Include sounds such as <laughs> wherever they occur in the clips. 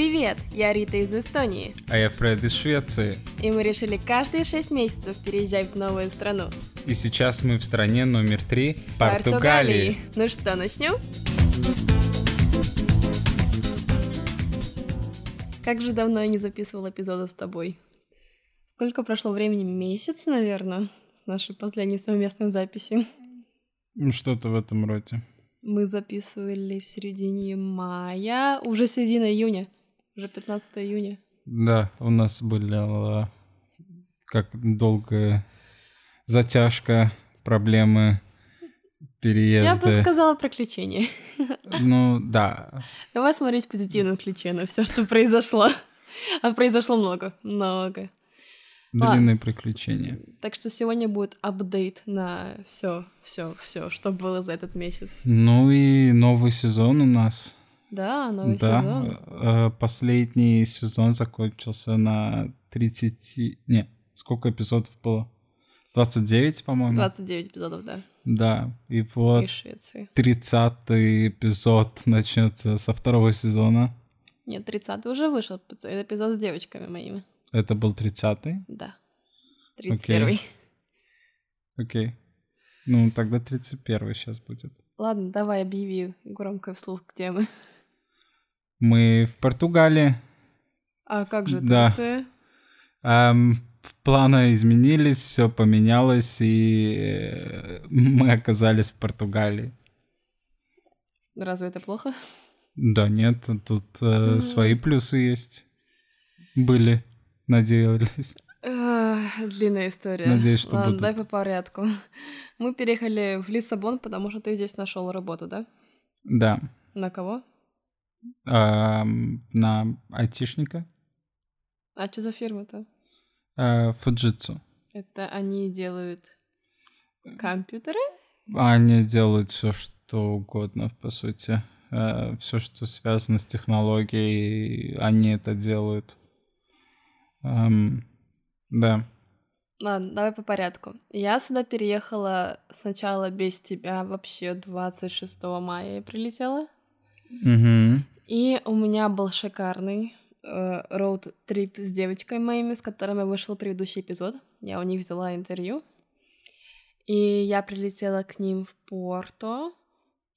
Привет, я Рита из Эстонии. А я Фред из Швеции. И мы решили каждые шесть месяцев переезжать в новую страну. И сейчас мы в стране номер три – Португалии. Ну что, начнем? Как же давно я не записывал эпизоды с тобой. Сколько прошло времени? Месяц, наверное, с нашей последней совместной записи. Ну, Что-то в этом роде. Мы записывали в середине мая, уже середина июня, уже 15 июня. Да, у нас была как долгая затяжка, проблемы, Я переезды. бы сказала приключения. Ну, да. Давай смотреть позитивным ключе на все, что произошло. А произошло много, много. Длинные приключения. Так что сегодня будет апдейт на все, все, все, что было за этот месяц. Ну и новый сезон у нас. Да, новый да. сезон. Э, Последний сезон закончился на 30... Не, сколько эпизодов было? 29, по-моему. 29 эпизодов, да. Да, и вот Из Швеции. 30 эпизод начнется со второго сезона. Нет, 30 уже вышел. Это эпизод с девочками моими. Это был 30-й? Да. 31 Окей. Ну, тогда 31 сейчас будет. Ладно, давай объяви громко вслух, где мы. Мы в Португалии. А как же Да. Турция? Ам, планы изменились, все поменялось, и э, мы оказались в Португалии. Разве это плохо? Да нет, тут э, свои плюсы есть. Были, надеялись. Эх, Длинная история. Надеюсь, что Ладно, будут. давай по порядку. Мы переехали в Лиссабон, потому что ты здесь нашел работу, да? Да. На кого? На айтишника. А что за фирма-то? Э, Фуджитсу. Это они делают компьютеры? Они делают все, что угодно, по сути. все, что связано с технологией, они это делают. Да. Ладно, давай по порядку. Я сюда переехала сначала без тебя, вообще 26 мая я прилетела. Мгм. И у меня был шикарный э, роуд-трип с девочкой моими, с которыми вышел предыдущий эпизод. Я у них взяла интервью. И я прилетела к ним в Порто.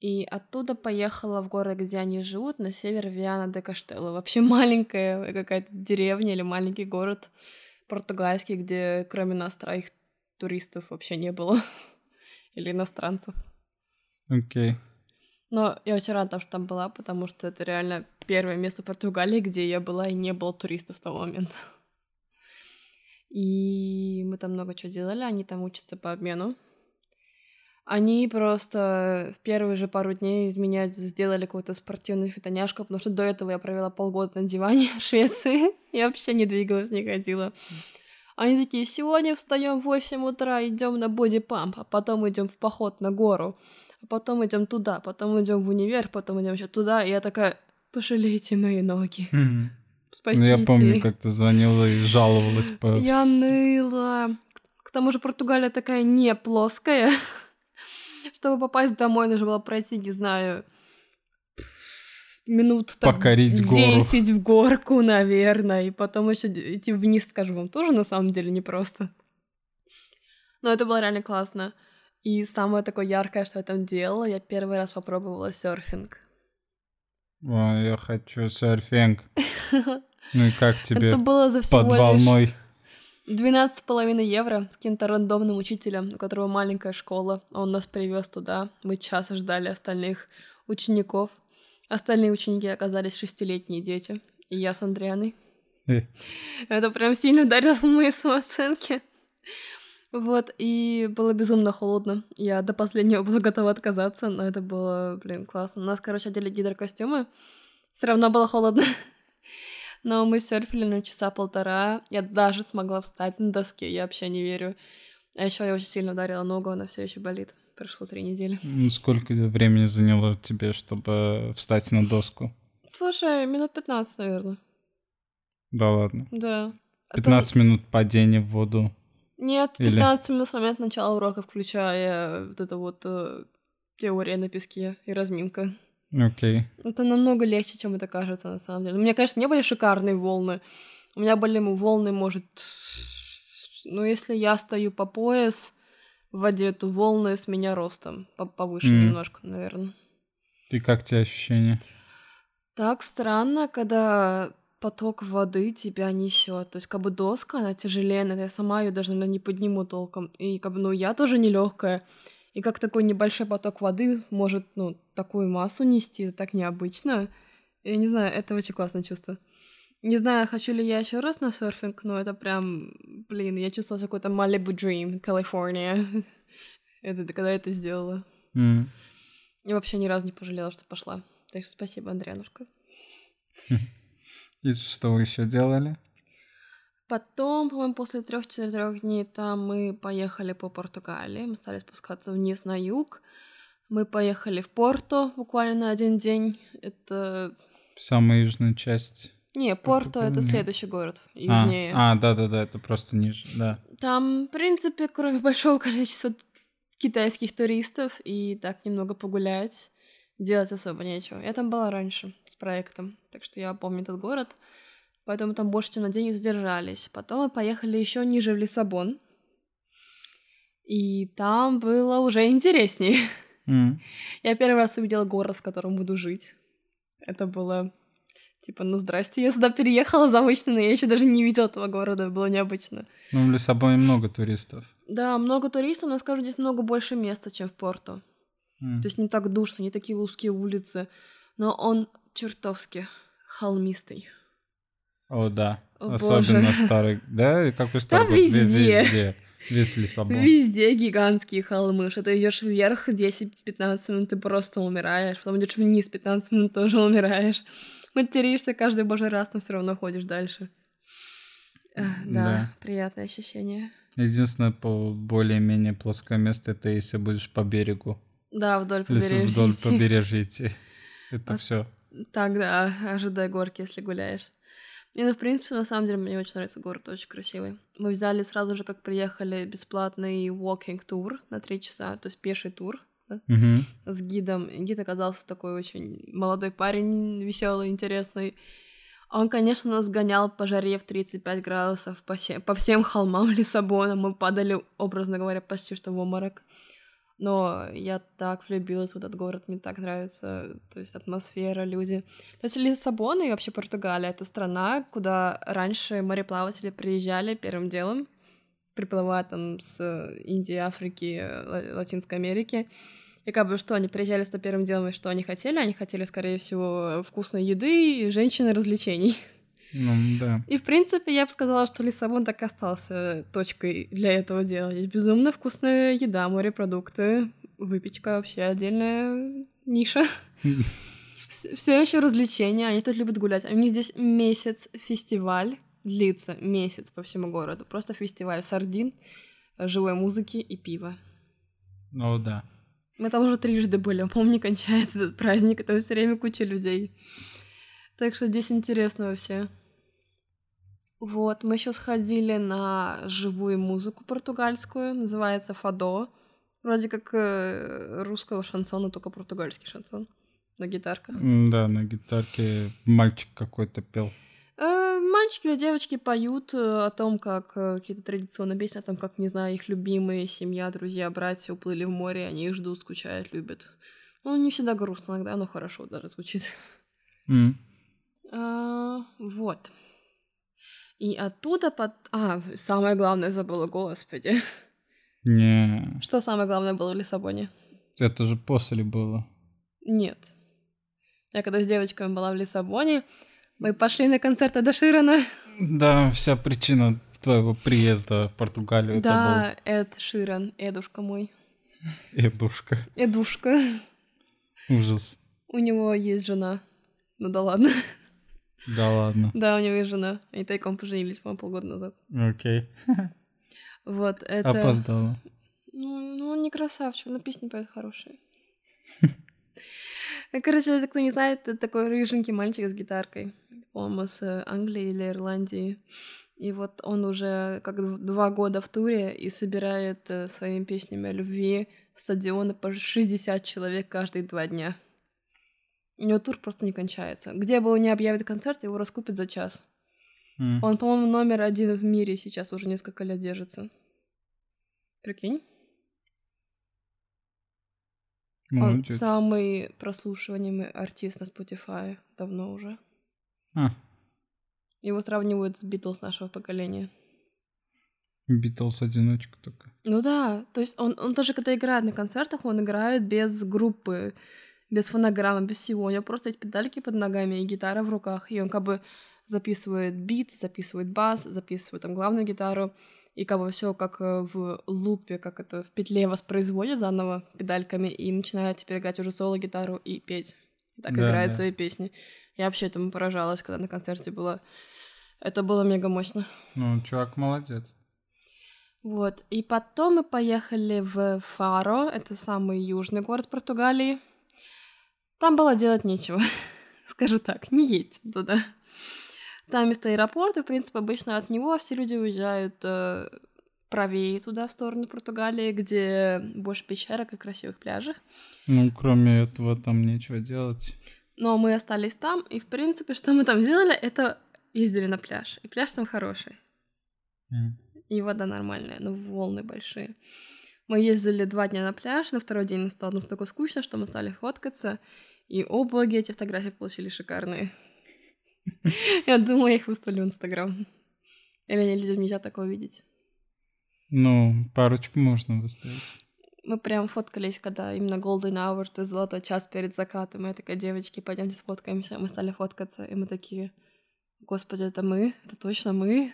И оттуда поехала в город, где они живут, на север Виана де Каштелло. Вообще маленькая какая-то деревня или маленький город португальский, где кроме нас троих туристов вообще не было. <laughs> Или иностранцев. Окей. Но я очень рада, что там была, потому что это реально первое место в Португалии, где я была и не было туристов с того момента. И мы там много чего делали, они там учатся по обмену. Они просто в первые же пару дней из меня сделали какую-то спортивную фитоняшку, потому что до этого я провела полгода на диване в Швеции. <laughs> Я вообще не двигалась, не ходила. Они такие, сегодня встаем в 8 утра, идем на бодипамп, а потом идем в поход на гору, потом идем туда, потом идем в универ, потом идем еще туда. И я такая, пожалейте мои ноги. Мгм. Спасите. Ну, я помню, как ты звонила и жаловалась по... Я ныла. К тому же Португалия такая не плоская. <laughs> Чтобы попасть домой, нужно было пройти, не знаю, минут так Покорить гору. 10 в горку, наверное, и потом еще идти вниз, скажу вам, тоже на самом деле непросто. Но это было реально классно. И самое такое яркое, что я там делала, я первый раз попробовала серфинг. Ой, я хочу серфинг. Ну и как тебе Это было за всего под волной? 12,5 евро с каким-то рандомным учителем, у которого маленькая школа. Он нас привез туда. Мы час ждали остальных учеников. Остальные ученики оказались шестилетние дети. И я с Андрианой. Э, Это прям сильно ударило в мои самооценки. Вот, и было безумно холодно. Я до последнего <laughs> была готова отказаться, но это было, блин, классно. У нас, короче, одели гидрокостюмы. Все равно было холодно. <laughs> Но мы серфили на часа полтора. Я даже смогла встать на доске, я вообще не верю. А еще я очень сильно ударила ногу, она все еще болит. Прошло три недели. ну, Сколько времени заняло тебе, чтобы встать на доску? Слушай, минут 15, наверное. Да ладно. Да. Это- 15 минут падения в воду. Нет, Или- 15 минут с момента начала урока, включая вот это вот э, теория на песке и разминка. Окей. Это намного легче, чем это кажется на самом деле. У меня, конечно, не были шикарные волны. У меня были волны, может, ну, если я стою по пояс в воде, то волны с меня ростом. Повыше mm. немножко, наверное. И как тебе ощущения? Так странно, когда поток воды тебя несет. То есть, как бы доска, она тяжелее, я сама ее даже, наверное, не подниму толком. И как бы, ну, я тоже нелегкая. И как такой небольшой поток воды может, ну, такую массу нести, это так необычно. Я не знаю, это очень классное чувство. Не знаю, хочу ли я еще раз на серфинг, но это прям, блин, я чувствовала какой-то Malibu Dream, Калифорния. <laughs> это когда я это сделала. Mm. И вообще ни разу не пожалела, что пошла. Так что спасибо, Андрианушка. <laughs> И что вы еще делали? Потом, по-моему, после трех-четырех дней там мы поехали по Португалии. Мы стали спускаться вниз на юг. Мы поехали в Порто буквально на один день. Это... Самая южная часть. Не, Порто — это следующий город, южнее. А, да-да-да, это просто ниже, да. Там, в принципе, кроме <laughs> большого количества китайских туристов и так немного погулять, делать особо нечего. Я там была раньше с проектом, так что я помню этот город, поэтому там больше, чем на день задержались. Потом мы поехали еще ниже в Лиссабон, и там было уже интереснее. Mm. Я первый раз увидела город, в котором буду жить. Это было типа, ну здрасте, я сюда переехала заочно, но я еще даже не видела этого города, было необычно. Ну, в Лиссабоне много туристов. Да, много туристов, но скажу, здесь много больше места, чем в Порту. Mm. То есть не так душно, не такие узкие улицы, но он чертовски холмистый. О, да. О, Особенно боже. старый. Да, какой старый? Да, везде. везде. Весь Лиссабон. Везде гигантские холмы. Что ты идешь вверх 10-15 минут, ты просто умираешь. Потом идешь вниз 15 минут, тоже умираешь. Материшься каждый божий раз, но все равно ходишь дальше. Да, да, приятное ощущение. Единственное, по более-менее плоское место, это если будешь по берегу. Да, вдоль побережья. Если вдоль побережья идти. Это а, все. Так, да, ожидай горки, если гуляешь. И, ну, в принципе, на самом деле, мне очень нравится город, очень красивый. Мы взяли сразу же, как приехали, бесплатный walking тур на три часа, то есть пеший тур да? угу. с гидом. И гид оказался такой очень молодой парень, веселый, интересный. Он, конечно, нас гонял по жаре в 35 градусов по, всем, по всем холмам <laughs> Лиссабона. Мы падали, образно говоря, почти что в обморок. Но я так влюбилась в этот город, мне так нравится, то есть атмосфера, люди. То есть Лиссабон и вообще Португалия — это страна, куда раньше мореплаватели приезжали первым делом, приплывая там с Индии, Африки, Латинской Америки. И как бы что, они приезжали сюда первым делом, и что они хотели? Они хотели, скорее всего, вкусной еды и женщины развлечений. Ну, да. И, в принципе, я бы сказала, что Лиссабон так и остался точкой для этого дела. Здесь безумно вкусная еда, морепродукты, выпечка вообще отдельная ниша. Все еще развлечения, они тут любят гулять. У них здесь месяц фестиваль длится, месяц по всему городу. Просто фестиваль сардин, живой музыки и пива. О, да. Мы там уже трижды были, помню, не кончается этот праздник, это все время куча людей. Так что здесь интересно вообще. Вот, мы еще сходили на живую музыку португальскую, называется Фадо. Вроде как э, русского шансона, только португальский шансон на гитарках. Да, на гитарке мальчик какой-то пел. Э, мальчики или девочки поют э, о том, как какие-то традиционные песни, о том, как, не знаю, их любимые, семья, друзья, братья уплыли в море, они их ждут, скучают, любят. Ну, не всегда грустно, иногда оно хорошо даже звучит. Mm. А, вот. И оттуда под... А, самое главное забыла, господи. Не. Что самое главное было в Лиссабоне? Это же после было. Нет. Я когда с девочками была в Лиссабоне, мы пошли на концерт Эда Ширана. Да, вся причина твоего приезда в Португалию да, это был... Эд Ширан, Эдушка мой. <laughs> Эдушка. Эдушка. Ужас. У него есть жена. Ну да ладно. Да ладно. Да, у него есть жена. Они тайком поженились, по-моему, полгода назад. Окей. Вот, это... Опоздала. Ну, ну, он не красавчик, но песни поет хорошие. <laughs> Короче, это кто не знает, это такой рыженький мальчик с гитаркой по-моему, с Англии или Ирландии. И вот он уже как два года в туре и собирает э, своими песнями о любви стадионы по 60 человек каждые два дня. У него тур просто не кончается. Где бы он не объявит концерт, его раскупят за час. Mm. Он, по-моему, номер один в мире сейчас уже несколько лет держится. Прикинь? Он самый прослушиваемый артист на Spotify давно уже. А. Его сравнивают с Битлз нашего поколения. Битлз одиночка только. Ну да, то есть он, он даже когда играет на концертах, он играет без группы, без фонограммы, без всего. У него просто эти педальки под ногами и гитара в руках. И он как бы записывает бит, записывает бас, записывает там главную гитару. И как бы все как э, в лупе, как это в петле воспроизводит заново педальками и начинает теперь играть уже соло-гитару и петь. И так да, играет да. свои песни. Я вообще этому поражалась, когда на концерте была. Это было мега мощно. Ну, чувак молодец. Вот. И потом мы поехали в Фаро, это самый южный город Португалии. Там было делать нечего. <laughs> Скажу так, не едьте туда. Там место аэропорта, в принципе, обычно от него все люди уезжают э, правее туда, в сторону Португалии, где больше пещерок и красивых пляжей. Ну, кроме этого, там нечего делать. Но мы остались там, и, в принципе, что мы там сделали, это ездили на пляж. И пляж там хороший. Mm. И вода нормальная, но волны большие. Мы ездили два дня на пляж, на второй день нам стало настолько скучно, что мы стали фоткаться, и, о боги, эти фотографии получили шикарные. <laughs> Я думаю, я их выставлю в Инстаграм. Или людям нельзя такого видеть. Ну, парочку можно выставить. Мы прям фоткались, когда именно Golden Hour, то есть золотой час перед закатом. И я такая, девочки, пойдемте сфоткаемся. Мы стали фоткаться, и мы такие, господи, это мы? Это точно мы?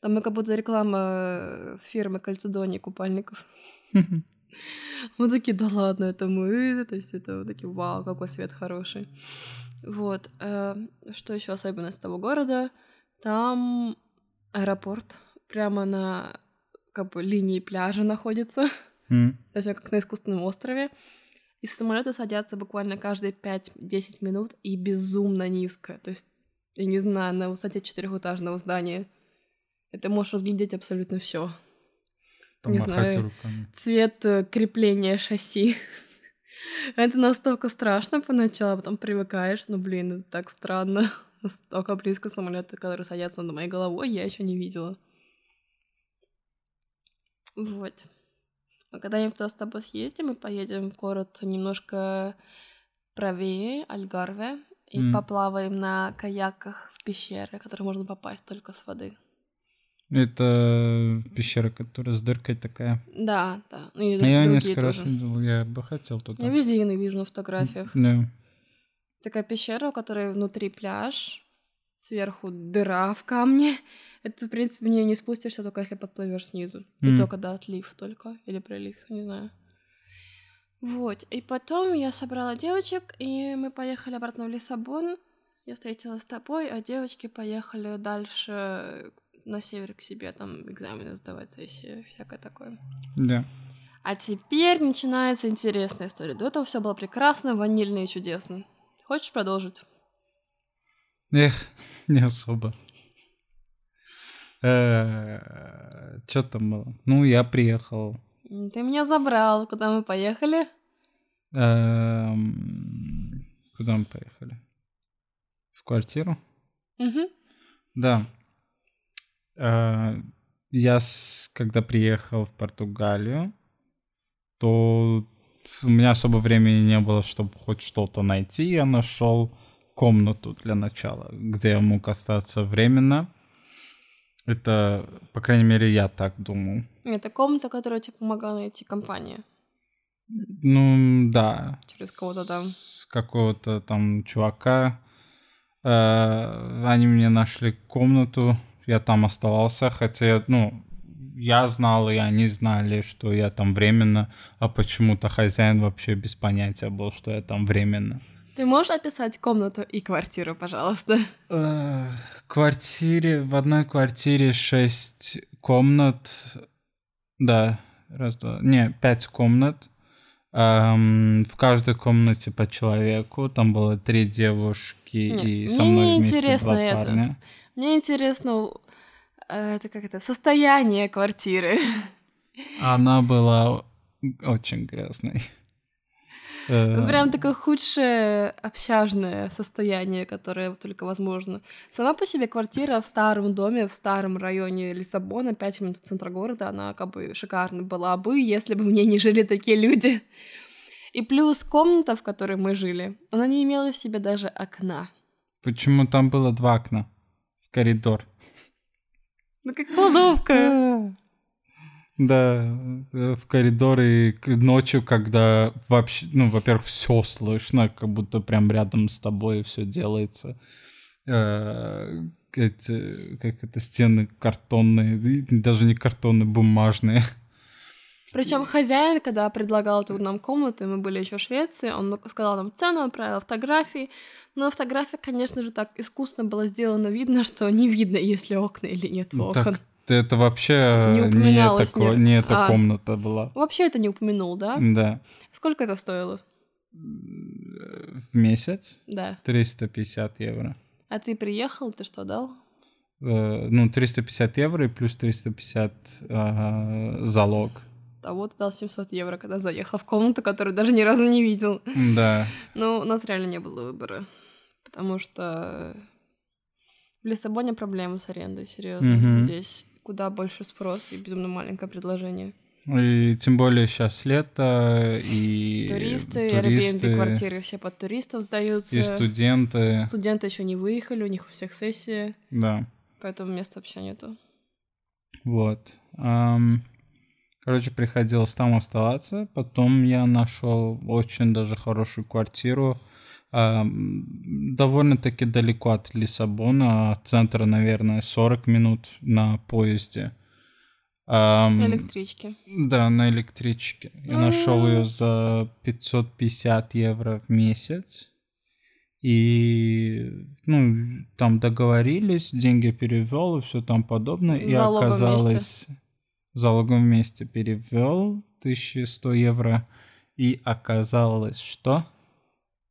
Там мы как будто реклама э, фирмы Кальцедони купальников. <laughs> <laughs> Мы такие, да ладно, это мы, то есть это вот такие, вау, какой свет хороший. Вот. Э, что еще особенность того города? Там аэропорт прямо на как бы линии пляжа находится. <laughs> Mm. То есть как на искусственном острове. И самолеты садятся буквально каждые 5-10 минут и безумно низко. То есть, я не знаю, на высоте четырехэтажного здания. Это можешь разглядеть абсолютно все. Не знаю, руками. цвет э, крепления шасси. <laughs> это настолько страшно поначалу, а потом привыкаешь. Ну, блин, это так странно. <laughs> Настолько близко самолеты, которые садятся над моей головой, я еще не видела. Вот. А когда-нибудь туда с тобой съездим и поедем в город немножко правее, Альгарве, и mm. поплаваем на каяках в пещеры, в которые можно попасть только с воды. Это пещера, которая с дыркой такая. Да, да. Ну, и я несколько раз видел, я бы хотел туда. Я везде ее вижу на фотографиях. Да. Такая пещера, у которой внутри пляж, сверху дыра в камне. Это, в принципе, в нее не спустишься, только если подплывешь снизу. Mm. И только, да, отлив только. Или прилив, не знаю. Вот. И потом я собрала девочек, и мы поехали обратно в Лиссабон. Я встретилась с тобой, а девочки поехали дальше на север к себе, там экзамены сдавать, сессии, всякое такое. Да. А теперь начинается интересная история. До этого все было прекрасно, ванильно и чудесно. Хочешь продолжить? Эх, <laughs> не особо. Э, Что там было? Ну, я приехал. Ты меня забрал. Куда мы поехали? Эм, куда мы поехали? В квартиру? Да. Э, я, когда приехал в Португалию, то у меня особо времени не было, чтобы хоть что-то найти. Я нашел комнату для начала, где я мог остаться временно. Это, по крайней мере, я так думал. Это комната, которая тебе помогала найти компанию. Ну, да. Через кого-то там. С какого-то там чувака. Э, они мне нашли комнату я там оставался, хотя, ну, я знал, и они знали, что я там временно, а почему-то хозяин вообще без понятия был, что я там временно. Ты можешь описать комнату и квартиру, пожалуйста? Э, квартире, в одной квартире шесть комнат, да, раз, два, не, пять комнат. Эм, в каждой комнате по человеку, там было три девушки Нет, и со мной вместе два парня. Это. Мне интересно, э, это как это, состояние квартиры. Она была очень грязной. <laughs> Ну, прям такое худшее общажное состояние, которое только возможно. Сама по себе квартира в старом доме, в старом районе Лиссабона, 5 минут от центра города, она как бы шикарно была бы, если бы в ней не жили такие люди. И плюс комната, в которой мы жили, она не имела в себе даже окна. Почему там было два окна? Коридор. Ну, как кладовка. Да, э, в коридоре ночью, когда вообще, ну, во-первых, все слышно, как будто прям рядом с тобой все делается. Э, эти, как это, стены картонные, даже не картонные, бумажные. Причем хозяин, когда предлагал эту нам комнату, мы были еще в Швеции, он сказал нам цену, отправил фотографии. Но на фотографиях, конечно же, так искусно было сделано видно, что не видно, есть ли окна или нет ну, окон. Так это вообще не, не, это, не эта а, комната была. Вообще это не упомянул, да? Да. Сколько это стоило? В месяц? Да. 350 евро. А ты приехал, ты что дал? Э, ну, 350 евро и плюс 350 э, залог. А вот дал 700 евро, когда заехал в комнату, которую даже ни разу не видел. Да. Ну, у нас реально не было выбора. Потому что в Лиссабоне проблемы с арендой, серьезно. Угу. Здесь куда больше спрос и безумно маленькое предложение. И тем более сейчас лето, и туристы, туристы Airbnb квартиры все под туристов сдаются. И студенты. Студенты еще не выехали, у них у всех сессии. Да. Поэтому места вообще нету. Вот. Короче, приходилось там оставаться. Потом я нашел очень даже хорошую квартиру довольно-таки далеко от Лиссабона, от центра, наверное, 40 минут на поезде. На электричке. Да, на электричке. Я нашел ее за 550 евро в месяц. И, ну, там договорились, деньги перевел и все там подобное. И залогом оказалось... Вместе. Залогом вместе перевел 1100 евро. И оказалось, что...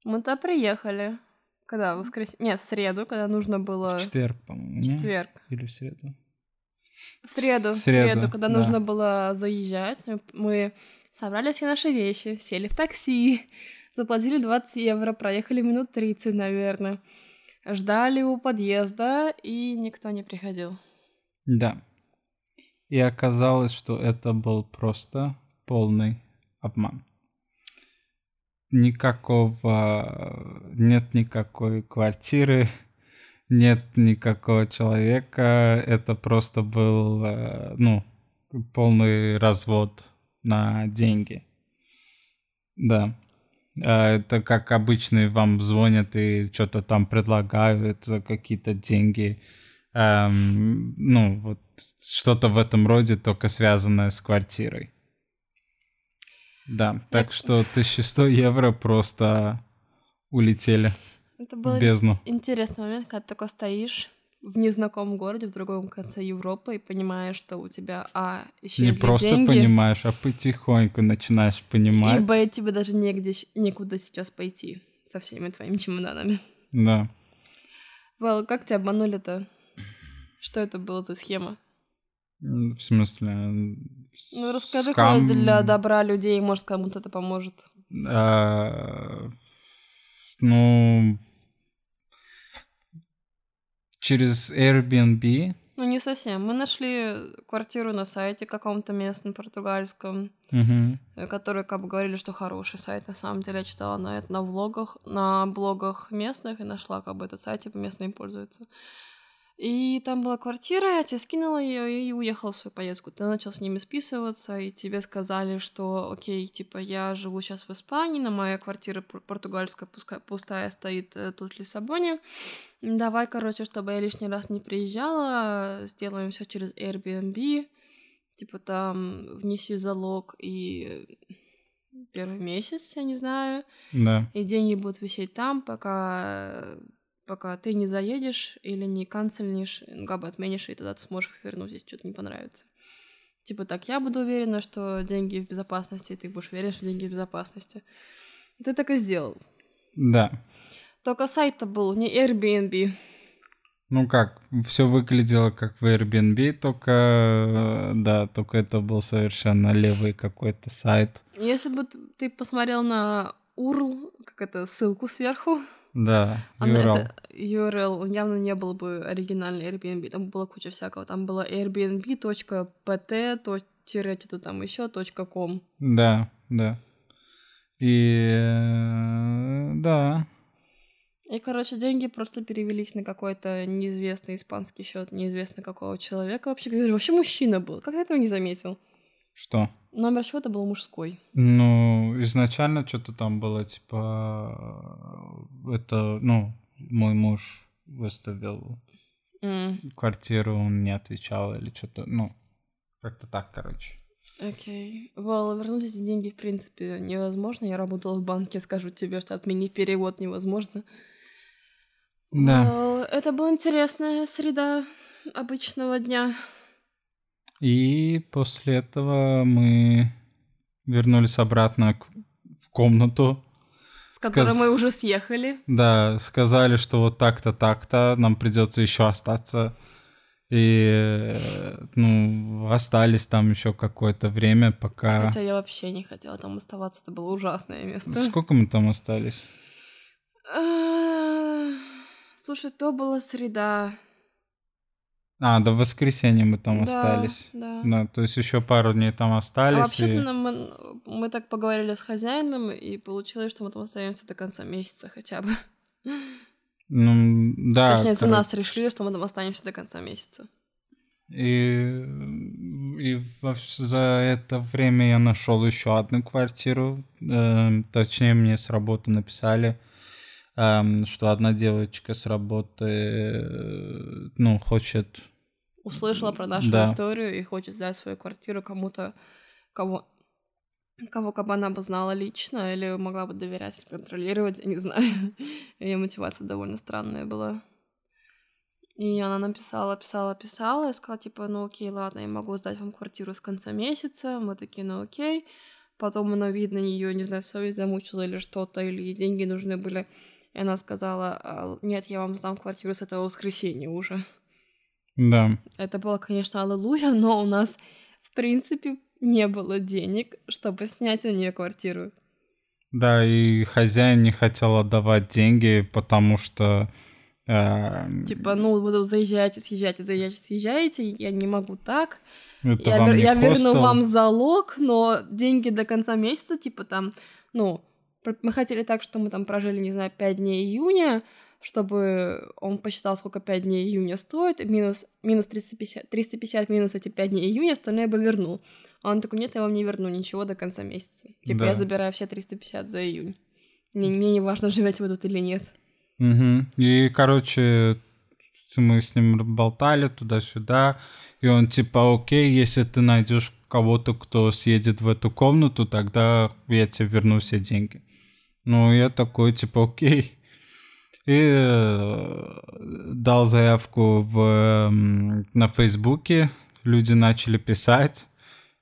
Мы-то приехали. Когда? В воскресенье? Нет, в среду, когда нужно было... В четверг, по-моему. В четверг. Или в среду. В среду, в среду, среду когда да. нужно было заезжать. Мы собрали все наши вещи, сели в такси, <laughs> заплатили 20 евро, проехали минут 30, наверное. Ждали у подъезда, и никто не приходил. Да. И оказалось, что это был просто полный обман никакого, нет никакой квартиры, <laughs> нет никакого человека, это просто был, э, ну, полный развод на деньги. Да. А это как обычно вам звонят и что-то там предлагают за какие-то деньги. Эм, ну, вот что-то в этом роде, только связанное с квартирой. Да, так что 1100 евро просто улетели Это был бездну. интересный момент, когда ты такой стоишь в незнакомом городе, в другом конце Европы, и понимаешь, что у тебя, а, исчезли Не просто деньги, понимаешь, а потихоньку начинаешь понимать. И, б, тебе даже негде, некуда сейчас пойти со всеми твоими чемоданами. Да. Вэл, как тебя обманули-то? Что это была за схема? В смысле? Ну, расскажи скам... для добра людей, может, кому-то это поможет. А, ну, через Airbnb. Ну, не совсем. Мы нашли квартиру на сайте каком-то местном португальском, угу. который как бы говорили, что хороший сайт. На самом деле я читала на это на влогах, на блогах местных и нашла как бы этот сайт, типа местные пользуются. И там была квартира, я тебе скинула ее и уехала в свою поездку. Ты начал с ними списываться, и тебе сказали, что, окей, типа, я живу сейчас в Испании, на моя квартира португальская пускай, пустая стоит э, тут в Лиссабоне. Давай, короче, чтобы я лишний раз не приезжала, сделаем все через Airbnb. Типа там внеси залог и первый месяц, я не знаю. Да. И деньги будут висеть там, пока пока ты не заедешь или не канцельнешь, как бы отменишь, и тогда ты сможешь их вернуть, если что-то не понравится. Типа так, я буду уверена, что деньги в безопасности, и ты будешь уверен, что деньги в безопасности. И ты так и сделал. Да. Только сайт-то был не Airbnb. Ну как, все выглядело как в Airbnb, только да, только это был совершенно левый какой-то сайт. Если бы ты посмотрел на URL, как это, ссылку сверху. Да, URL. это URL, он явно не был бы оригинальный Airbnb, там была куча всякого. Там было airbnb.pt, тире что-то там еще, .com. Да, да. И э, да, И, короче, деньги просто перевелись на какой-то неизвестный испанский счет, неизвестно какого человека. Вообще говоря, вообще мужчина был. Как ты этого не заметил? Что? Номер счета был мужской. Ну, изначально что-то там было, типа, это, ну, мой муж выставил М, квартиру, он не отвечал или что-то, ну, как-то так, короче. Окей. Well, вернуть эти деньги, в принципе, невозможно. Я работала в банке, скажу тебе, что отменить перевод невозможно. Да. Well, это была интересная среда обычного дня. И после этого мы вернулись обратно к- в комнату. С которой Сказ- мы уже съехали. Да, сказали, что вот так-то, так-то, нам придется еще остаться. И, э, ну, остались там еще какое-то время, пока... Хотя я вообще не хотела там оставаться, это было ужасное место. Сколько мы там остались? А, Слушай, то была среда. А, до воскресенья мы там Да, остались. Да. Да, то есть еще пару дней там А остались. вообще-то и- нам, мы, мы так поговорили с хозяином, и получилось, что мы там остаемся до конца месяца хотя бы. Ну, да. Точнее, за нас решили, что мы там останемся до конца месяца. И, и за это время я нашел еще одну квартиру. Эм, точнее, мне с работы написали, что одна девочка с работы, э, ну, хочет... Услышала про нашу Да. историю и хочет сдать свою квартиру кому-то, кого кого как бы она бы знала лично или могла бы доверять или контролировать, я не знаю. <laughs> Ее мотивация довольно странная была. И она написала, писала, писала, и сказала, типа, ну окей, ладно, я могу сдать вам квартиру с конца месяца. Мы такие, ну окей. Потом она, видно, ее, не знаю, совесть замучила или что-то, или ей деньги нужны были. И она сказала, «А, нет, я вам сдам квартиру с этого воскресенья уже. Да, Это было, конечно, аллилуйя, но у нас, в принципе, не было денег, чтобы снять у нее квартиру. да, и хозяин не хотел отдавать деньги, потому что... э, Типа, ну, вы тут заезжаете, съезжаете, заезжаете, съезжаете, я не могу так. это я вам вер- не я верну вам залог, но деньги до конца месяца, типа там, ну, мы хотели так, что мы там прожили, не знаю, 5 дней июня, чтобы он посчитал, сколько 5 дней июня стоит, минус, минус 350, 350 минус эти 5 дней июня, остальное бы вернул. А он такой, нет, я вам не верну ничего до конца месяца. Типа, Да. я забираю все 350 за июнь. Мне, мне не важно, живете вы тут или нет. Мгм. И, короче, мы с ним болтали туда-сюда, и он типа, окей, если ты найдешь кого-то, кто съедет в эту комнату, тогда я тебе верну все деньги. Ну, я такой, типа, окей. И э, дал заявку в, м, на Фейсбуке, люди начали писать.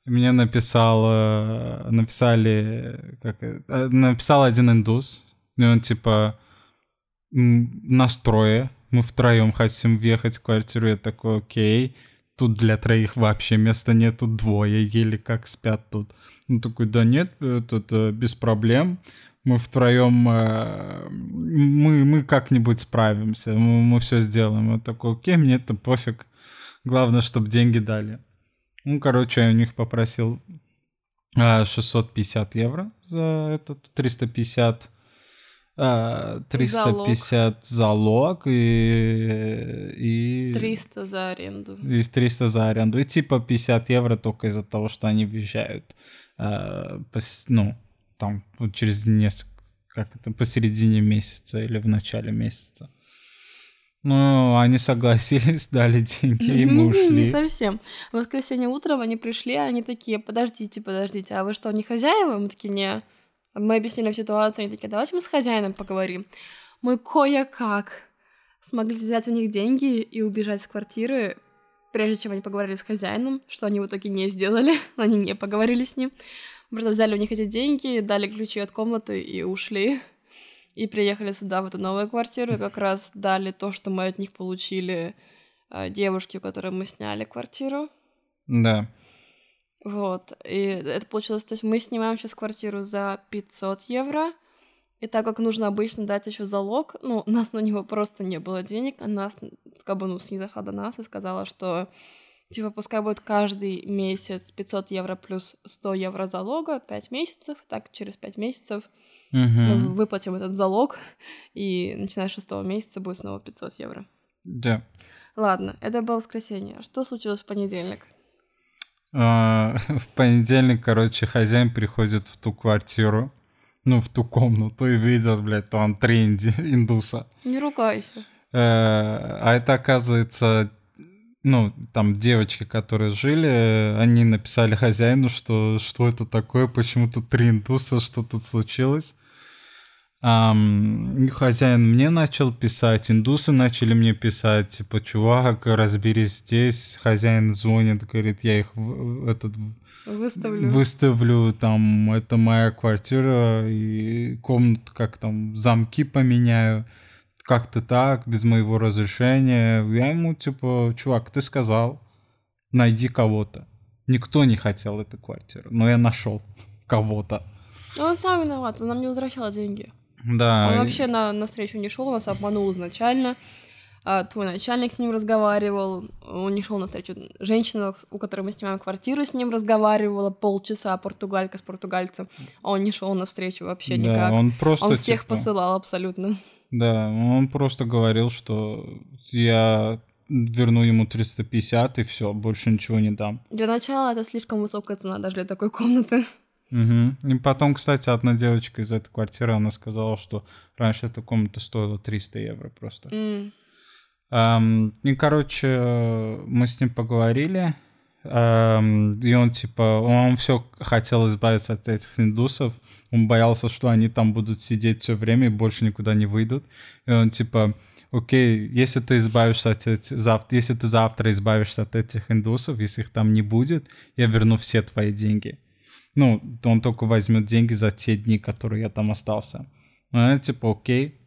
Мне написал, э, написали, как, э, написал один индус, и он типа, настрое. Мы втроем хотим въехать в квартиру. Я такой, окей. Тут для троих вообще места нет, тут двое, еле как спят тут. Он такой, да нет, тут без проблем. Мы втроем, э, мы, мы как-нибудь справимся, мы, мы все сделаем. Я такой, окей, мне это пофиг. Главное, чтобы деньги дали. Ну, короче, я у них попросил а, 650 евро за этот, 350 а, 350 залог, и, и, 300 за аренду. и 300 за аренду. И типа 50 евро только из-за того, что они въезжают, пос- ну, там вот через несколько, как это, посередине месяца или в начале месяца. Ну, они согласились, <laughs> дали деньги, и мы Не ушли. совсем. В воскресенье утром они пришли, они такие, подождите, подождите, а вы что, не хозяева? Мы такие, не. Мы объяснили ситуацию, они такие, давайте мы с хозяином поговорим. Мы кое-как смогли взять у них деньги и убежать с квартиры, прежде чем они поговорили с хозяином, что они в итоге не сделали, <laughs> они не поговорили с ним. Просто взяли у них эти деньги, дали ключи от комнаты и ушли. И приехали сюда, в эту новую квартиру, и как раз дали то, что мы от них получили э, девушке, у которой мы сняли квартиру. Да. Вот. И это получилось, то есть мы снимаем сейчас квартиру за 500 евро, И так как нужно обычно дать еще залог, ну, у нас на него просто не было денег, она как бы, ну, снизошла до нас и сказала, что типа пускай будет каждый месяц 500 евро плюс 100 евро залога, 5 месяцев, так через 5 месяцев Угу. мы выплатим этот залог, и начиная с шестого месяца будет снова 500 евро. Да. Ладно, это было воскресенье. Что случилось в понедельник? А, <laughs> В понедельник, короче, хозяин приходит в ту квартиру, ну, в ту комнату и видит, блядь, там три инди- <laughs> индуса. Не ругайся. Э, А это, оказывается, ну, там девочки, которые жили, они написали хозяину, что что это такое, почему тут три индуса, что тут случилось. И хозяин мне начал писать, индусы начали мне писать, типа, чувак, разберись здесь. Хозяин звонит, говорит, я их этот Выставлю. выставлю, там, это моя квартира, и комнату как там, замки поменяю, как-то так, без моего разрешения. Я ему, типа, чувак, ты сказал, найди кого-то. Никто не хотел эту квартиру, но я нашел <laughs> кого-то. Ну, он сам виноват, он нам не возвращал деньги. Да. Он вообще на, на встречу не шел, нас обманул изначально. А, твой начальник с ним разговаривал, он не шел на встречу. Женщина, у которой мы снимаем квартиру, с ним разговаривала полчаса, португалька с португальцем. А он не шел на встречу вообще да, никак. он просто, он всех типа, посылал абсолютно. Да, он просто говорил, что я верну ему 350 и все, больше ничего не дам. Для начала это слишком высокая цена даже для такой комнаты. Мгм. И потом, кстати, одна девочка из этой квартиры, она сказала, что раньше эта комната стоила 300 евро просто. М. Ам, и, короче, мы с ним поговорили, ам, и он, типа, он все хотел избавиться от этих индусов, он боялся, что они там будут сидеть все время и больше никуда не выйдут, и он, типа, окей, если ты избавишься от этих, завтра, если ты завтра избавишься от этих индусов, если их там не будет, я верну все твои деньги. Ну, он только возьмет деньги за те дни, которые я там остался. Ну, я, типа, окей.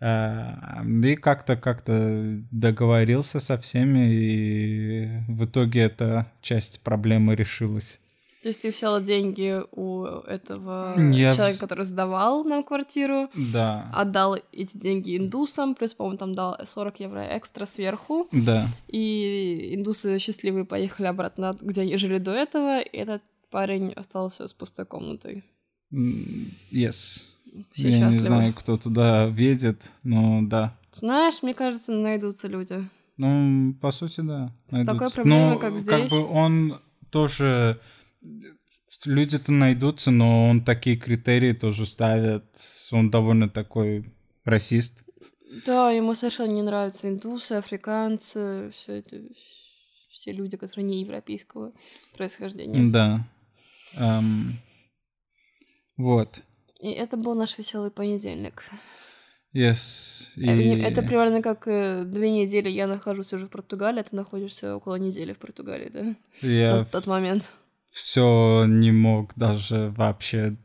А, И как-то как-то договорился со всеми, и в итоге эта часть проблемы решилась. То есть ты взял деньги у этого Я человека, вз- который сдавал нам квартиру, Да. отдал эти деньги индусам, плюс, по-моему, там дал 40 евро экстра сверху, Да. и индусы счастливые поехали обратно, где они жили до этого, и этот парень остался с пустой комнатой. Yes. Все Я не счастливы. знаю, кто туда ведет, но да. Знаешь, мне кажется, найдутся люди. Ну, по сути, да. С такой найдутся. проблемой, Ну, как Как здесь. бы он тоже... Люди-то найдутся, но он такие критерии тоже ставит. Он довольно такой расист. Да, ему совершенно не нравятся индусы, африканцы, все это, все люди, которые не европейского происхождения. Да. Эм, Вот. И это был наш веселый понедельник. Yes. Э, И- Это примерно как э, две недели я нахожусь уже в Португалии, а ты находишься около недели в Португалии, да? Я На тот момент. Все не мог даже вообще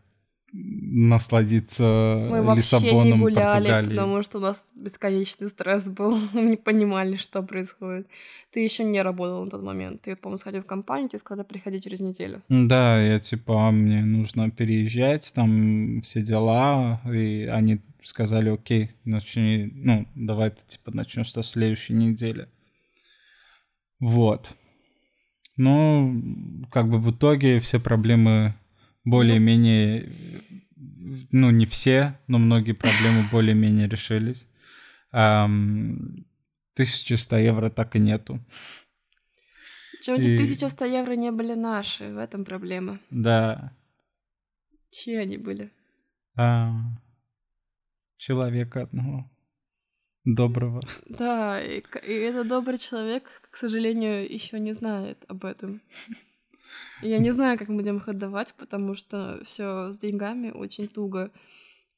насладиться Мы Лиссабоном, не гуляли, Португалией. потому что у нас бесконечный стресс был. <laughs> Мы не понимали, что происходит. Ты еще не работал на тот момент. Ты, по-моему, сходил в компанию, тебе сказали приходить через неделю. Да, я типа, а, мне нужно переезжать, там все дела, и они сказали, окей, начни, ну, давай ты типа начнешь со следующей недели. Вот. Ну, как бы в итоге все проблемы более-менее, ну, не все, но многие проблемы более-менее решились. Ам, 1100 евро так и нету. Причем эти И- 1100 евро не были наши, в этом проблема. Да, Чьи они были? А, человека одного. Доброго. Да, и, и этот добрый человек, к сожалению, еще не знает об этом. Я не знаю, как мы будем их отдавать, потому что все с деньгами очень туго.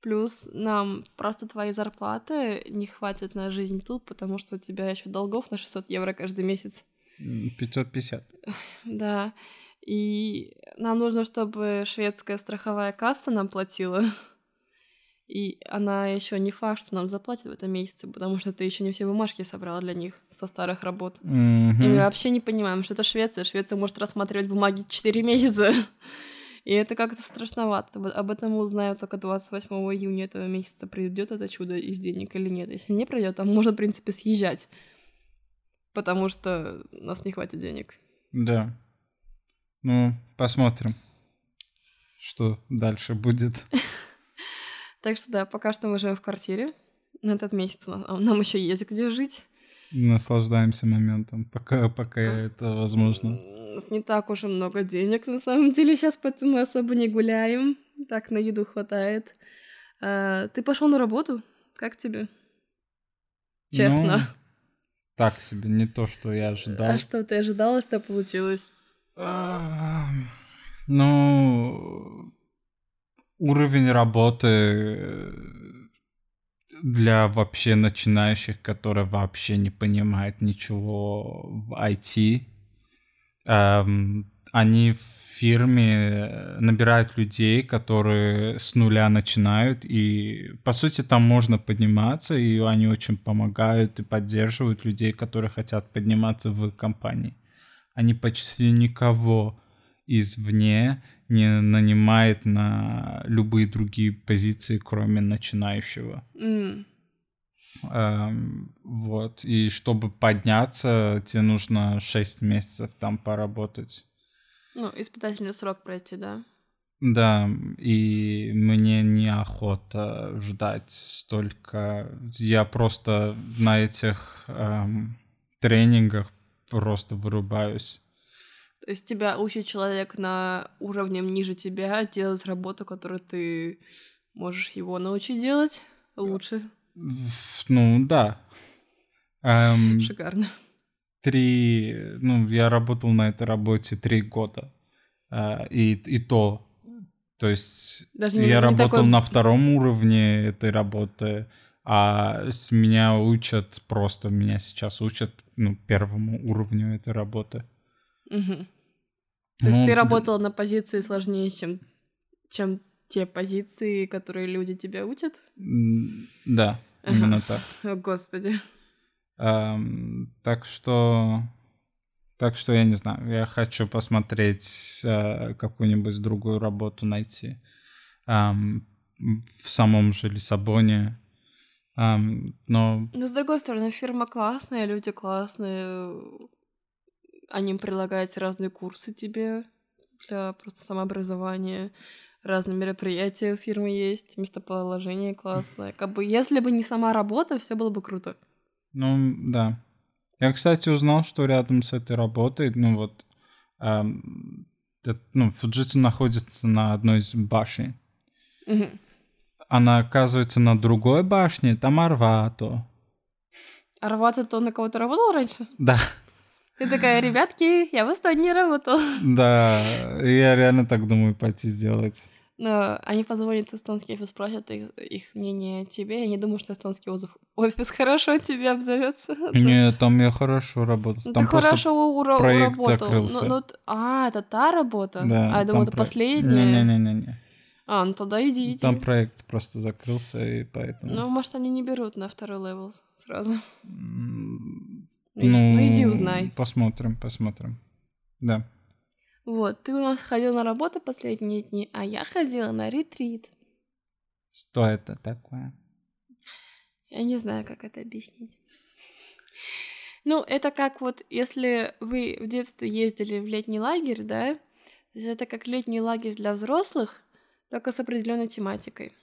Плюс нам просто твоей зарплаты не хватит на жизнь тут, потому что у тебя еще долгов на 600 евро каждый месяц. М, 550. Да. И нам нужно, чтобы шведская страховая касса нам платила. И она еще не факт, что нам заплатит в этом месяце, потому что ты еще не все бумажки собрала для них со старых работ. И мы вообще не понимаем, что это Швеция. Швеция может рассматривать бумаги 4 месяца. <laughs> И это как-то страшновато. Об этом мы узнаем только 28 июня этого месяца, придет это чудо из денег или нет. Если не придет, то можно, в принципе, съезжать. Потому что у нас не хватит денег. Да. Ну, посмотрим, что дальше будет. <laughs> Так что да, пока что мы живем в квартире. На этот месяц нам еще есть где жить. Наслаждаемся моментом, пока, пока это возможно. У нас не так уж и много денег на самом деле сейчас, поэтому мы особо не гуляем. Так на еду хватает. А, ты пошел на работу? Как тебе? Честно. Ну, так себе, не то, что я ожидал. А что ты ожидала, что получилось? Ну, уровень работы для вообще начинающих, которые вообще не понимают ничего в IT. Эм, они в фирме набирают людей, которые с нуля начинают, и по сути там можно подниматься, и они очень помогают и поддерживают людей, которые хотят подниматься в компании. Они почти никого извне не нанимает на любые другие позиции, кроме начинающего. Mm. Эм, вот. И чтобы подняться, тебе нужно 6 месяцев там поработать. Ну, испытательный срок пройти, да? Да, и мне неохота ждать столько. Я просто на этих эм, тренингах просто вырубаюсь. То есть тебя учит человек на уровнем ниже тебя делать работу, которую ты можешь его научить делать лучше. Ну, да. Эм, Шикарно. Три, ну, я работал на этой работе три года. Э, и, и то, то есть Даже я не, работал такой... на втором уровне этой работы, а с меня учат просто, меня сейчас учат, ну, первому уровню этой работы. Угу. То есть ну, ты работала на позиции сложнее, чем, чем те позиции, которые люди тебя учат? Да, именно так. О, Господи. Um, так что... Так что я не знаю, я хочу посмотреть uh, какую-нибудь другую работу найти um, в самом же Лиссабоне. Um, но... Но с другой стороны, фирма классная, люди классные, они прилагают разные курсы тебе для просто самообразования, разные мероприятия у фирмы есть, местоположение классное. Как бы если бы не сама работа, все было бы круто. Ну, да. Я, кстати, узнал, что рядом с этой работой, ну вот, эм, это, ну, Фуджитсу находится на одной из башен. Угу. Она оказывается на другой башне, там Арвато. Арвато то, на кого ты работал раньше? Да. Ты такая, ребятки, я в Эстонии работал. Да, я реально так думаю пойти сделать. Но они позвонят в эстонский офис, спросят их, их мнение тебе. Я не думаю, что эстонский офис хорошо тебе обзовется. <laughs> Нет, там я хорошо работал. Ну, там ты хорошо ура- проект уработал. закрылся. Ну, ну, а, это та работа? Да. А я думала, это про... последняя? Не-не-не-не. А, ну тогда иди, иди. Там проект просто закрылся, и поэтому... Ну, может, они не берут на второй level сразу. Ну, ну, иди узнай. Посмотрим, посмотрим. Да. Вот, ты у нас ходил на работу последние дни, а я ходила на ретрит. Что это такое? Я не знаю, как это объяснить. Ну, это как вот, если вы в детстве ездили в летний лагерь, да, то есть это как летний лагерь для взрослых, только с определенной тематикой.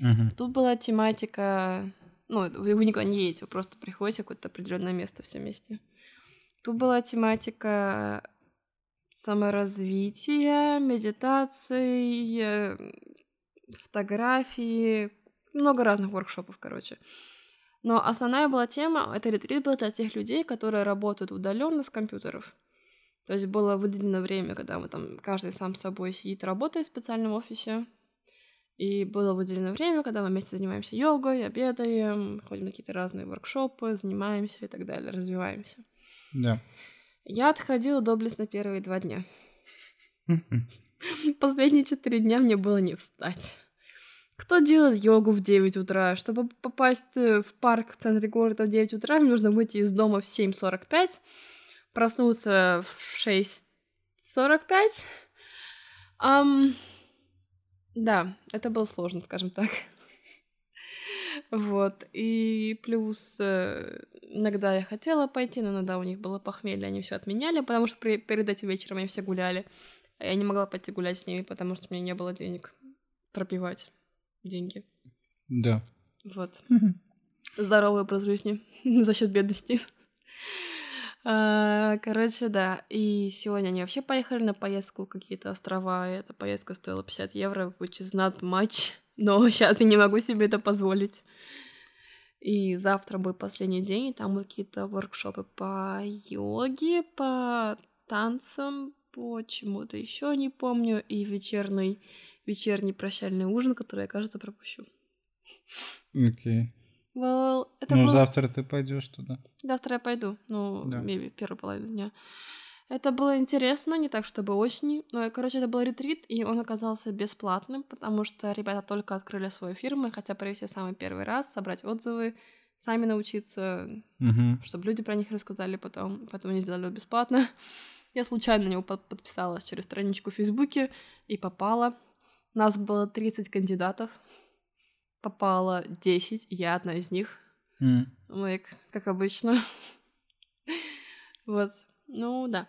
Угу. Тут была тематика ну, вы, вы никуда не едете, вы просто приходите в какое-то определенное место все вместе. Тут была тематика саморазвития, медитации, фотографии, много разных воркшопов, короче. Но основная была тема, это ретрит был для тех людей, которые работают удаленно с компьютеров. То есть было выделено время, когда мы там, каждый сам с собой сидит, работает в специальном офисе, и было выделено время, когда мы вместе занимаемся йогой, обедаем, ходим на какие-то разные воркшопы, занимаемся и так далее, развиваемся. Да. Я отходила доблестно первые два дня. Последние четыре дня мне было не встать. Кто делает йогу в 9 утра? Чтобы попасть э, в парк в центре города в 9 утра, мне нужно выйти из дома в 7.45, проснуться в 6.45, Ам, да, это было сложно, скажем так. <laughs> Вот, и плюс э, иногда я хотела пойти, но иногда у них было похмелье, они все отменяли, потому что при, перед этим вечером они все гуляли. А я не могла пойти гулять с ними, потому что у меня не было денег пропивать деньги. Да. Вот. Здоровый образ жизни <laughs> за счет бедности. А, короче, да. И сегодня они вообще поехали на поездку какие-то острова. И эта поездка стоила 50 евро, which is not much. <laughs> Но сейчас я не могу себе это позволить. И завтра будет последний день, и там будут какие-то воркшопы по йоге, по танцам, по чему-то еще не помню, и вечерний, вечерний прощальный ужин, который я, кажется, пропущу. Окей. Well, это ну, был- завтра ты пойдешь туда. Завтра я пойду, ну, Да. maybe первую половину дня. Это было интересно, не так, чтобы очень. Но, короче, это был ретрит, и он оказался бесплатным, потому что ребята только открыли свою фирму, и хотят провести самый первый раз, собрать отзывы, сами научиться, Мгм. чтобы люди про них рассказали потом, поэтому они сделали бесплатно. Я случайно на него под- подписалась через страничку в Фейсбуке и попала. Нас было 30 кандидатов, попало 10, и я одна из них. М. Like, как обычно. Вот. Ну, да.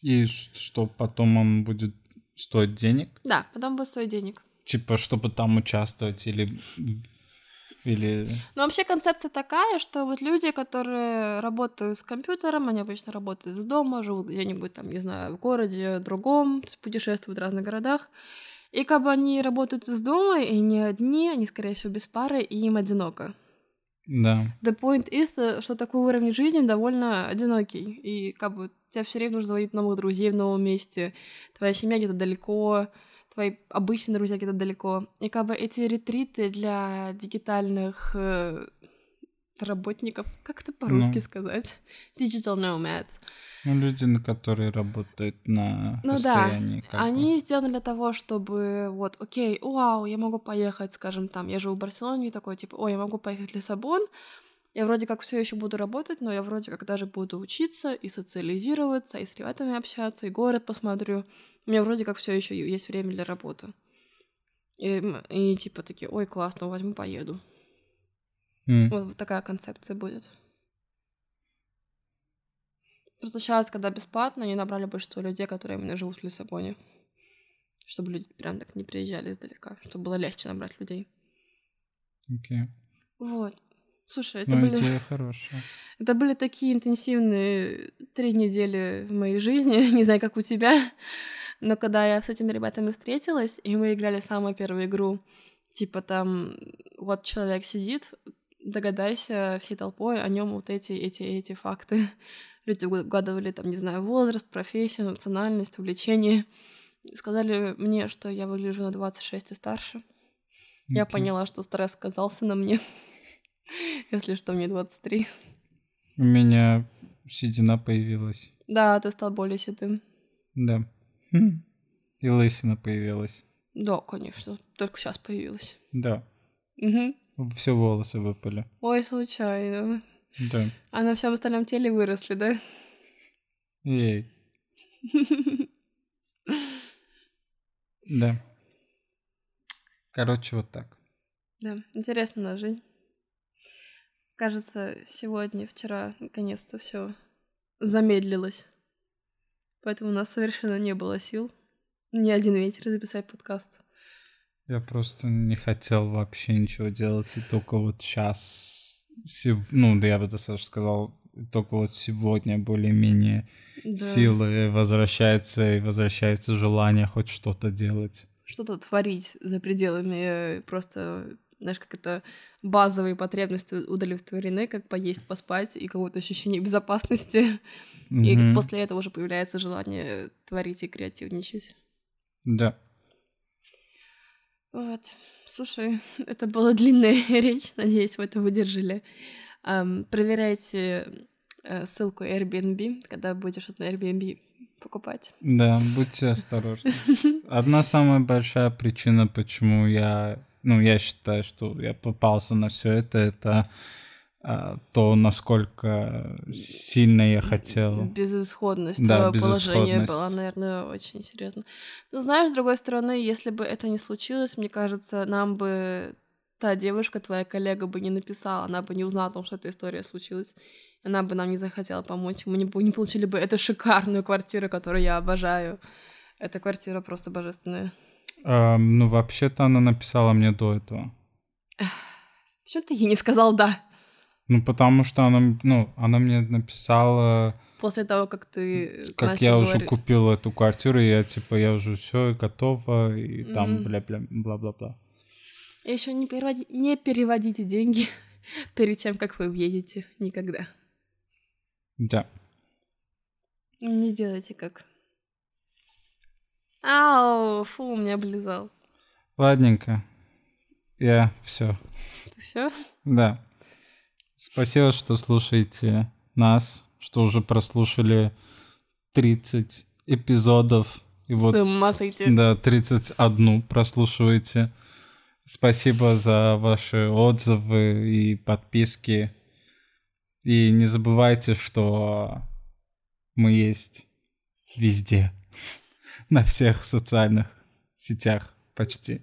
И что потом он будет стоить денег? Да, потом будет стоить денег. Типа, чтобы там участвовать или... Или... Но вообще концепция такая, что вот люди, которые работают с компьютером, они обычно работают из дома, живут где-нибудь там, не знаю, в городе другом, путешествуют в разных городах. И как бы они работают из дома, и не одни, они, скорее всего, без пары, и им одиноко. Да. The point is, э, что такой уровень жизни довольно одинокий. И как бы тебе все время нужно заводить новых друзей в новом месте. Твоя семья где-то далеко, твои обычные друзья где-то далеко. И как бы эти ретриты для дигитальных э, работников, как это по-русски Ну. сказать? Digital nomads. Ну, люди, на которые работают на Ну да, расстоянии. бы. Они сделаны для того, чтобы вот, окей, вау, я могу поехать, скажем, там, я живу в Барселоне, и такой, типа, ой, я могу поехать в Лиссабон, я вроде как все еще буду работать, но я вроде как даже буду учиться и социализироваться, и с ребятами общаться, и город посмотрю. У меня вроде как все еще есть время для работы. И, и типа такие, ой, классно, возьму, поеду. М. Вот, вот такая концепция будет. Просто сейчас, когда бесплатно, они набрали большинство людей, которые именно живут в Лиссабоне. Чтобы люди прям так не приезжали издалека, чтобы было легче набрать людей. Окей. Вот. Слушай, это, Ну, были, идея <laughs> хорошая. это были такие интенсивные три недели в моей жизни, <laughs> не знаю, как у тебя, но когда я с этими ребятами встретилась, и мы играли самую первую игру, типа там, вот человек сидит, догадайся всей толпой о нем вот эти, эти, эти факты. <laughs> Люди угадывали, там, не знаю, возраст, профессию, национальность, увлечение. Сказали мне, что я выгляжу на 26 и старше. Я Окей. поняла, что стресс сказался на мне. <laughs> Если что, мне 23. У меня седина появилась. Да, ты стал более седым. Да. Хм. И лысина появилась. Да, конечно. Только сейчас появилась. Да. Угу. Все волосы выпали. Ой, случайно. Да. А на всем остальном теле выросли, да? Ей. Да. Короче, вот так. Да, интересно на жизнь. Кажется, сегодня, вчера, наконец-то все замедлилось. Поэтому у нас совершенно не было сил ни один вечер записать подкаст. Я просто не хотел вообще ничего делать, и только вот сейчас, ну, да я бы даже сказал, только вот сегодня более-менее Да. силы возвращается, и возвращается желание хоть что-то делать. Что-то творить за пределами э, просто, знаешь, как это базовые потребности удовлетворены, как поесть, поспать и какое-то ощущение безопасности. <laughs> И Мгм. после этого уже появляется желание творить и креативничать. Да. Вот. Слушай, <laughs> это была длинная <laughs> речь, надеюсь, вы это выдержали. Ам, проверяйте э, ссылку Airbnb, когда будешь на Airbnb покупать. Да, будьте осторожны. <laughs> Одна самая большая причина, почему я, ну, я считаю, что я попался на все это, это то, насколько сильно я хотел. Безысходность да, твоего положения была, наверное, очень серьезно. Но знаешь, с другой стороны, если бы это не случилось, мне кажется, нам бы та девушка, твоя коллега бы не написала, она бы не узнала о том, что эта история случилась. Она бы нам не захотела помочь. Мы не, не получили бы эту шикарную квартиру, которую я обожаю. Эта квартира просто божественная. А, ну, вообще-то она написала мне до этого. Почему ты ей не сказал «да»? Ну, потому что она, ну, она мне написала... После того, как ты Как я говорить... уже купил эту квартиру, я, типа, я уже все готова, и mm-hmm. там бля-бля, бла-бла-бла. Еще не, переводи... не переводите деньги <laughs> перед тем, как вы въедете. Никогда. Да. Не делайте как. Ау, фу, меня облизал. Ладненько. Я все. Ты все? Да. Спасибо, что слушаете нас, что уже прослушали 30 эпизодов. И вот, С ума сойти. Да, 31 прослушиваете. Спасибо за ваши отзывы и подписки. И не забывайте, что мы есть везде. <laughs> На всех социальных сетях почти.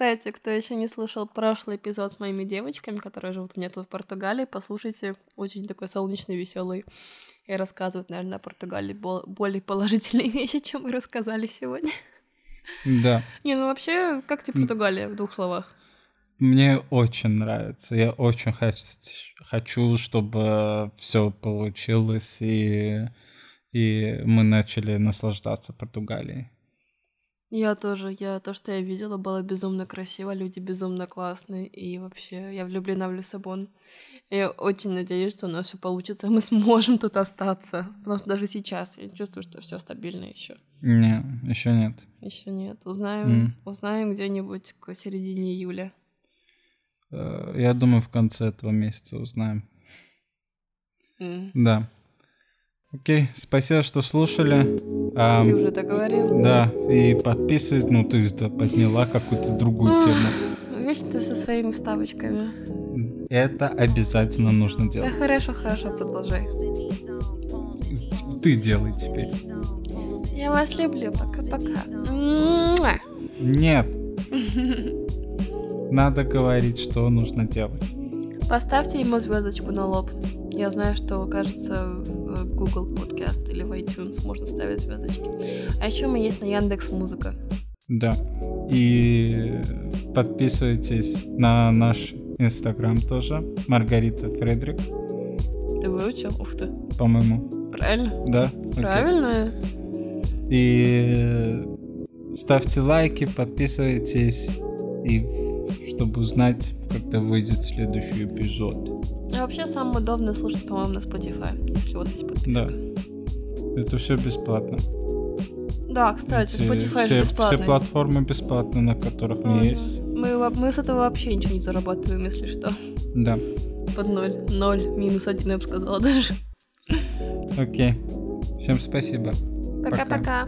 Кстати, кто еще не слушал прошлый эпизод с моими девочками, которые живут у меня тут в Португалии, послушайте. Очень такой солнечный, веселый. И рассказывают, наверное, о Португалии более положительные <laughs> вещи, чем мы рассказали сегодня. Да. Не, ну вообще, как тебе Португалия в двух словах? Мне очень нравится. Я очень хочу, чтобы все получилось и, и мы начали наслаждаться Португалией. Я тоже. Я то, что я видела, было безумно красиво, люди безумно классные, и вообще я влюблена в Лиссабон. Я очень надеюсь, что у нас все получится, и мы сможем тут остаться. Потому что даже сейчас я чувствую, что все стабильно еще. Не, еще нет. Еще нет. Узнаем, mm. узнаем где-нибудь к середине июля. Э, я думаю, в конце этого месяца узнаем. Mm. Да. Окей, спасибо, что слушали. А, ты уже так говорил. Да, и подписывать, ну ты это подняла какую-то другую тему. Вечно ты со своими вставочками. Это обязательно нужно делать. Да, хорошо, хорошо, продолжай. Ты делай теперь. Я вас люблю, пока-пока. Нет. <laughs> Надо говорить, что нужно делать. Поставьте ему звездочку на лоб. Я знаю, что, кажется, в Google Podcast или в iTunes можно ставить звездочки. А еще мы есть на Яндекс Музыка. Да. И подписывайтесь на наш Инстаграм тоже. Маргарита Фредрик. Ты выучил? Ух ты. По-моему. Правильно? Да. Правильно. И ставьте лайки, подписывайтесь, и чтобы узнать, когда выйдет следующий эпизод. А вообще самое удобное слушать, по-моему, на Spotify, если у вас есть подписка. Да. Это все бесплатно. Да, кстати, Эти, Spotify все, бесплатный. Все платформы бесплатные, на которых мы mm-hmm. есть. Мы, мы с этого вообще ничего не зарабатываем, если что. Да. Под ноль. Ноль, минус один, я бы сказала даже. Окей. Всем спасибо. Пока-пока.